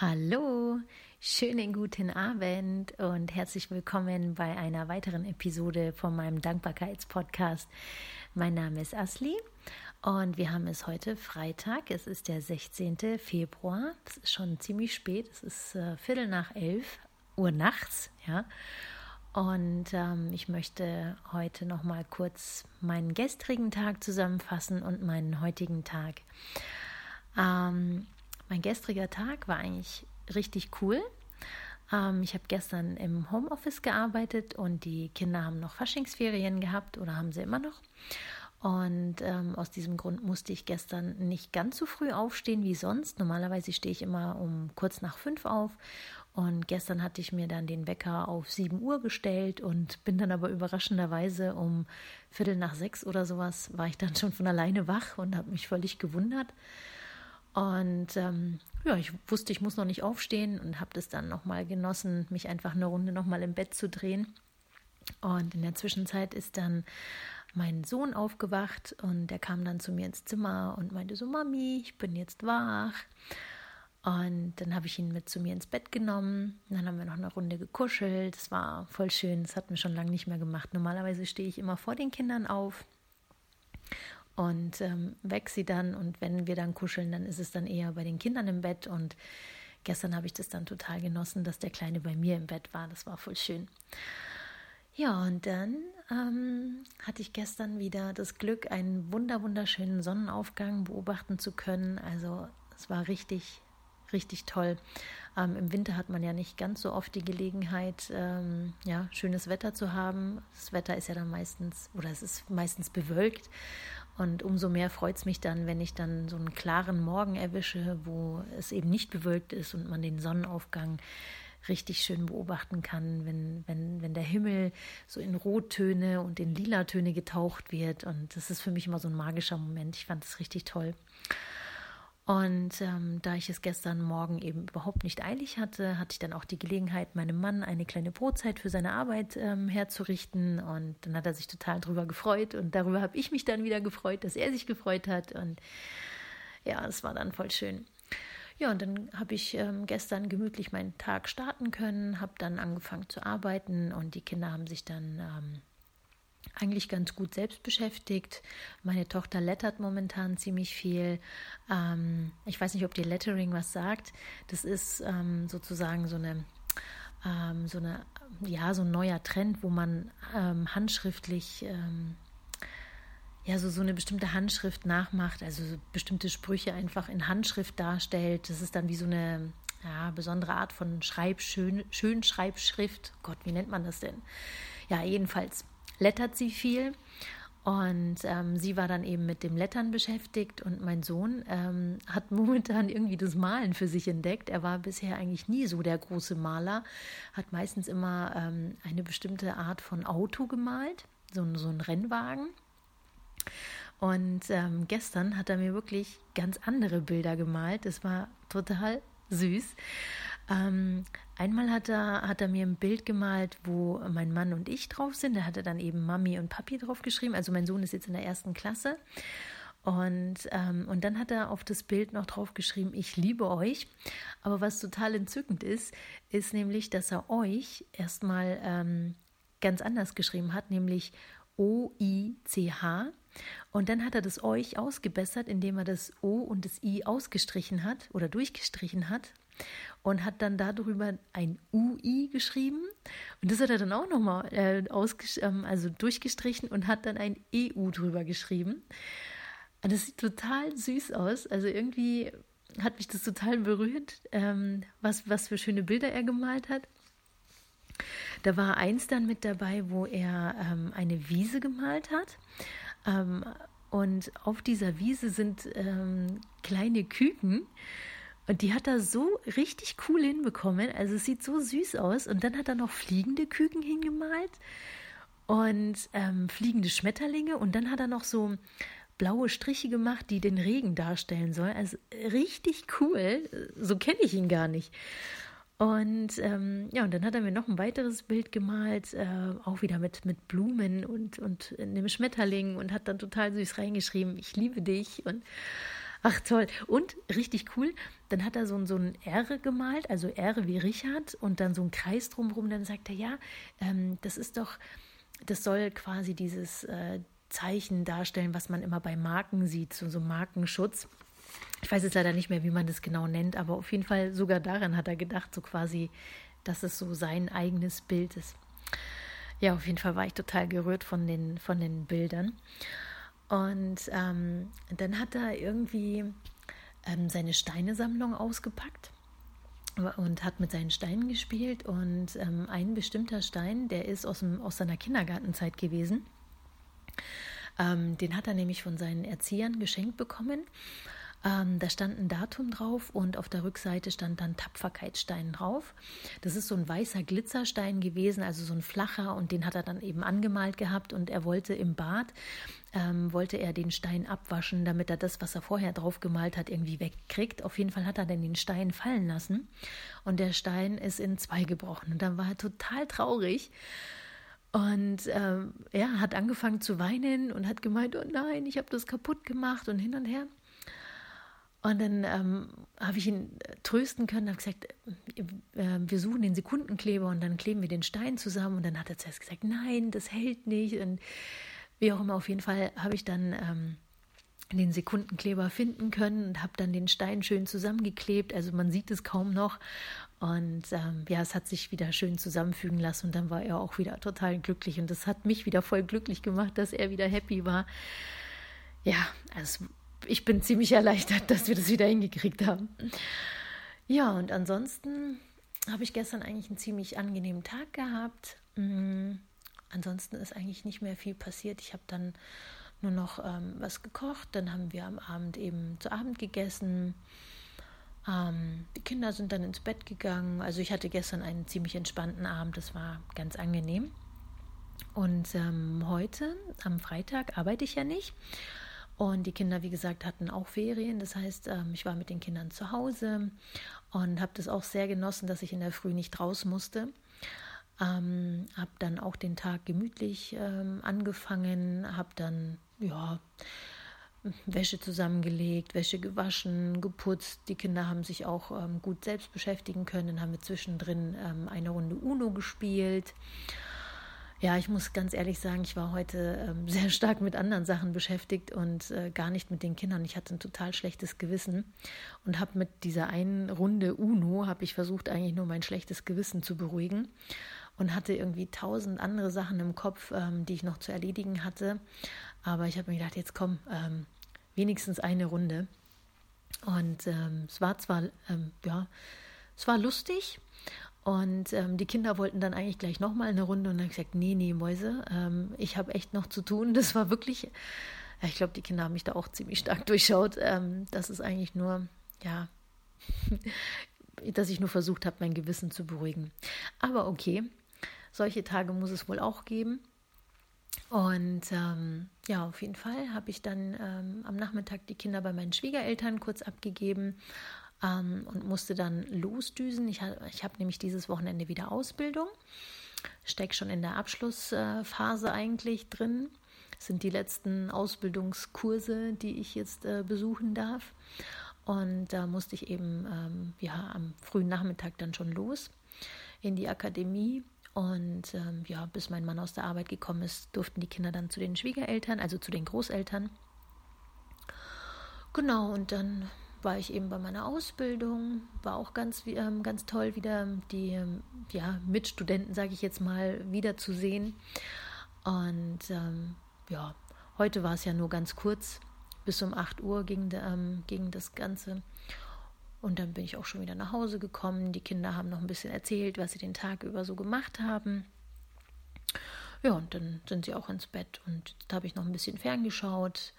Hallo, schönen guten Abend und herzlich willkommen bei einer weiteren Episode von meinem Dankbarkeitspodcast. Mein Name ist Asli und wir haben es heute Freitag. Es ist der 16. Februar. Es ist schon ziemlich spät. Es ist äh, Viertel nach elf Uhr nachts, ja. Und ähm, ich möchte heute noch mal kurz meinen gestrigen Tag zusammenfassen und meinen heutigen Tag. Ähm, mein gestriger Tag war eigentlich richtig cool. Ähm, ich habe gestern im Homeoffice gearbeitet und die Kinder haben noch Faschingsferien gehabt oder haben sie immer noch. Und ähm, aus diesem Grund musste ich gestern nicht ganz so früh aufstehen wie sonst. Normalerweise stehe ich immer um kurz nach fünf auf. Und gestern hatte ich mir dann den Wecker auf 7 Uhr gestellt und bin dann aber überraschenderweise um Viertel nach sechs oder sowas war ich dann schon von alleine wach und habe mich völlig gewundert. Und ähm, ja, ich wusste, ich muss noch nicht aufstehen und habe das dann nochmal genossen, mich einfach eine Runde nochmal im Bett zu drehen. Und in der Zwischenzeit ist dann mein Sohn aufgewacht und der kam dann zu mir ins Zimmer und meinte so, Mami, ich bin jetzt wach. Und dann habe ich ihn mit zu mir ins Bett genommen. Dann haben wir noch eine Runde gekuschelt. Das war voll schön. Das hatten wir schon lange nicht mehr gemacht. Normalerweise stehe ich immer vor den Kindern auf und ähm, weg sie dann. Und wenn wir dann kuscheln, dann ist es dann eher bei den Kindern im Bett. Und gestern habe ich das dann total genossen, dass der Kleine bei mir im Bett war. Das war voll schön. Ja, und dann ähm, hatte ich gestern wieder das Glück, einen wunder wunderschönen Sonnenaufgang beobachten zu können. Also es war richtig, richtig toll. Ähm, Im Winter hat man ja nicht ganz so oft die Gelegenheit, ähm, ja, schönes Wetter zu haben. Das Wetter ist ja dann meistens, oder es ist meistens bewölkt. Und umso mehr freut es mich dann, wenn ich dann so einen klaren Morgen erwische, wo es eben nicht bewölkt ist und man den Sonnenaufgang richtig schön beobachten kann, wenn, wenn, wenn der Himmel so in Rottöne und in Lilatöne getaucht wird. Und das ist für mich immer so ein magischer Moment. Ich fand es richtig toll. Und ähm, da ich es gestern Morgen eben überhaupt nicht eilig hatte, hatte ich dann auch die Gelegenheit, meinem Mann eine kleine Brotzeit für seine Arbeit ähm, herzurichten. Und dann hat er sich total darüber gefreut. Und darüber habe ich mich dann wieder gefreut, dass er sich gefreut hat. Und ja, es war dann voll schön. Ja, und dann habe ich ähm, gestern gemütlich meinen Tag starten können, habe dann angefangen zu arbeiten und die Kinder haben sich dann ähm, eigentlich ganz gut selbst beschäftigt. Meine Tochter lettert momentan ziemlich viel. Ähm, ich weiß nicht, ob dir Lettering was sagt. Das ist ähm, sozusagen so eine, ähm, so eine, ja, so ein neuer Trend, wo man ähm, handschriftlich ähm, ja, so, so eine bestimmte Handschrift nachmacht, also so bestimmte Sprüche einfach in Handschrift darstellt. Das ist dann wie so eine ja, besondere Art von Schreibschön, Schönschreibschrift. Gott, wie nennt man das denn? Ja, jedenfalls lettert sie viel. Und ähm, sie war dann eben mit dem Lettern beschäftigt und mein Sohn ähm, hat momentan irgendwie das Malen für sich entdeckt. Er war bisher eigentlich nie so der große Maler, hat meistens immer ähm, eine bestimmte Art von Auto gemalt, so, so ein Rennwagen. Und ähm, gestern hat er mir wirklich ganz andere Bilder gemalt. Das war total süß. Ähm, einmal hat er, hat er mir ein Bild gemalt, wo mein Mann und ich drauf sind. Da hat er dann eben Mami und Papi drauf geschrieben. Also mein Sohn ist jetzt in der ersten Klasse. Und, ähm, und dann hat er auf das Bild noch drauf geschrieben, ich liebe euch. Aber was total entzückend ist, ist nämlich, dass er euch erstmal ähm, ganz anders geschrieben hat, nämlich O-I-C-H. Und dann hat er das euch ausgebessert, indem er das O und das I ausgestrichen hat oder durchgestrichen hat und hat dann darüber ein UI geschrieben. Und das hat er dann auch nochmal äh, ähm, also durchgestrichen und hat dann ein EU drüber geschrieben. Und das sieht total süß aus. Also irgendwie hat mich das total berührt, ähm, was, was für schöne Bilder er gemalt hat. Da war eins dann mit dabei, wo er ähm, eine Wiese gemalt hat. Ähm, und auf dieser Wiese sind ähm, kleine Küken. Und die hat er so richtig cool hinbekommen. Also es sieht so süß aus. Und dann hat er noch fliegende Küken hingemalt und ähm, fliegende Schmetterlinge. Und dann hat er noch so blaue Striche gemacht, die den Regen darstellen sollen. Also richtig cool. So kenne ich ihn gar nicht. Und ähm, ja, und dann hat er mir noch ein weiteres Bild gemalt, äh, auch wieder mit, mit Blumen und, und einem Schmetterling und hat dann total süß reingeschrieben, ich liebe dich. Und Ach toll. Und richtig cool, dann hat er so, so ein R gemalt, also R wie Richard und dann so ein Kreis drumherum. Dann sagt er, ja, ähm, das ist doch, das soll quasi dieses äh, Zeichen darstellen, was man immer bei Marken sieht, so, so Markenschutz. Ich weiß jetzt leider nicht mehr, wie man das genau nennt, aber auf jeden Fall sogar daran hat er gedacht, so quasi, dass es so sein eigenes Bild ist. Ja, auf jeden Fall war ich total gerührt von den, von den Bildern. Und ähm, dann hat er irgendwie ähm, seine Steinesammlung ausgepackt und hat mit seinen Steinen gespielt. Und ähm, ein bestimmter Stein, der ist aus, dem, aus seiner Kindergartenzeit gewesen. Ähm, den hat er nämlich von seinen Erziehern geschenkt bekommen. Ähm, da stand ein Datum drauf und auf der Rückseite stand dann Tapferkeitsstein drauf. Das ist so ein weißer Glitzerstein gewesen, also so ein flacher und den hat er dann eben angemalt gehabt und er wollte im Bad, ähm, wollte er den Stein abwaschen, damit er das, was er vorher drauf gemalt hat, irgendwie wegkriegt. Auf jeden Fall hat er dann den Stein fallen lassen und der Stein ist in zwei gebrochen und dann war er total traurig. Und ähm, er hat angefangen zu weinen und hat gemeint, oh nein, ich habe das kaputt gemacht und hin und her. Und dann ähm, habe ich ihn äh, trösten können, habe gesagt, äh, wir suchen den Sekundenkleber und dann kleben wir den Stein zusammen. Und dann hat er zuerst gesagt, nein, das hält nicht. Und wie auch immer, auf jeden Fall habe ich dann ähm, den Sekundenkleber finden können und habe dann den Stein schön zusammengeklebt. Also man sieht es kaum noch. Und ähm, ja, es hat sich wieder schön zusammenfügen lassen und dann war er auch wieder total glücklich. Und das hat mich wieder voll glücklich gemacht, dass er wieder happy war. Ja, also ich bin ziemlich erleichtert, dass wir das wieder hingekriegt haben. Ja, und ansonsten habe ich gestern eigentlich einen ziemlich angenehmen Tag gehabt. Mhm. Ansonsten ist eigentlich nicht mehr viel passiert. Ich habe dann nur noch ähm, was gekocht. Dann haben wir am Abend eben zu Abend gegessen. Ähm, die Kinder sind dann ins Bett gegangen. Also ich hatte gestern einen ziemlich entspannten Abend. Das war ganz angenehm. Und ähm, heute, am Freitag, arbeite ich ja nicht. Und die Kinder, wie gesagt, hatten auch Ferien. Das heißt, ähm, ich war mit den Kindern zu Hause und habe das auch sehr genossen, dass ich in der Früh nicht raus musste. Ähm, habe dann auch den Tag gemütlich ähm, angefangen, habe dann ja Wäsche zusammengelegt, Wäsche gewaschen, geputzt. Die Kinder haben sich auch ähm, gut selbst beschäftigen können. Dann haben wir zwischendrin ähm, eine Runde Uno gespielt. Ja, ich muss ganz ehrlich sagen, ich war heute ähm, sehr stark mit anderen Sachen beschäftigt und äh, gar nicht mit den Kindern. Ich hatte ein total schlechtes Gewissen und habe mit dieser einen Runde Uno, habe ich versucht, eigentlich nur mein schlechtes Gewissen zu beruhigen und hatte irgendwie tausend andere Sachen im Kopf, ähm, die ich noch zu erledigen hatte. Aber ich habe mir gedacht, jetzt komm, ähm, wenigstens eine Runde. Und ähm, es war zwar, ähm, ja, es war lustig, und ähm, die Kinder wollten dann eigentlich gleich nochmal eine Runde und dann gesagt, nee, nee, Mäuse, ähm, ich habe echt noch zu tun. Das war wirklich, ich glaube, die Kinder haben mich da auch ziemlich stark durchschaut. Ähm, das ist eigentlich nur, ja, dass ich nur versucht habe, mein Gewissen zu beruhigen. Aber okay, solche Tage muss es wohl auch geben. Und ähm, ja, auf jeden Fall habe ich dann ähm, am Nachmittag die Kinder bei meinen Schwiegereltern kurz abgegeben ähm, und musste dann losdüsen. Ich, ich habe nämlich dieses Wochenende wieder Ausbildung, stecke schon in der Abschlussphase eigentlich drin. Das sind die letzten Ausbildungskurse, die ich jetzt äh, besuchen darf. Und da musste ich eben ähm, ja, am frühen Nachmittag dann schon los in die Akademie. Und ähm, ja, bis mein Mann aus der Arbeit gekommen ist, durften die Kinder dann zu den Schwiegereltern, also zu den Großeltern. Genau, und dann war ich eben bei meiner Ausbildung, war auch ganz, ähm, ganz toll, wieder die ähm, ja, Mitstudenten, sage ich jetzt mal, wiederzusehen. Und ähm, ja, heute war es ja nur ganz kurz, bis um 8 Uhr ging, ähm, ging das Ganze. Und dann bin ich auch schon wieder nach Hause gekommen. Die Kinder haben noch ein bisschen erzählt, was sie den Tag über so gemacht haben. Ja, und dann sind sie auch ins Bett und da habe ich noch ein bisschen ferngeschaut.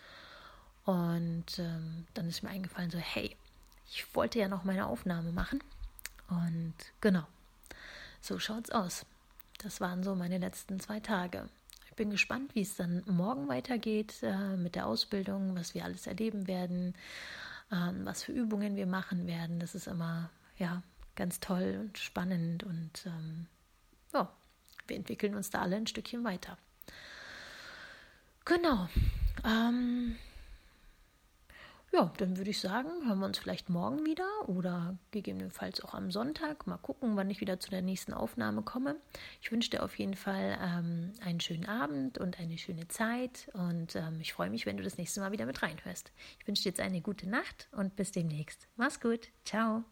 Und ähm, dann ist mir eingefallen, so, hey, ich wollte ja noch meine Aufnahme machen. Und genau, so schaut's aus. Das waren so meine letzten zwei Tage. Ich bin gespannt, wie es dann morgen weitergeht äh, mit der Ausbildung, was wir alles erleben werden, ähm, was für Übungen wir machen werden. Das ist immer ja ganz toll und spannend und ähm, ja, wir entwickeln uns da alle ein Stückchen weiter. Genau. Ähm, ja, dann würde ich sagen, hören wir uns vielleicht morgen wieder oder gegebenenfalls auch am Sonntag. Mal gucken, wann ich wieder zu der nächsten Aufnahme komme. Ich wünsche dir auf jeden Fall ähm, einen schönen Abend und eine schöne Zeit und ähm, ich freue mich, wenn du das nächste Mal wieder mit reinhörst. Ich wünsche dir jetzt eine gute Nacht und bis demnächst. Mach's gut. Ciao.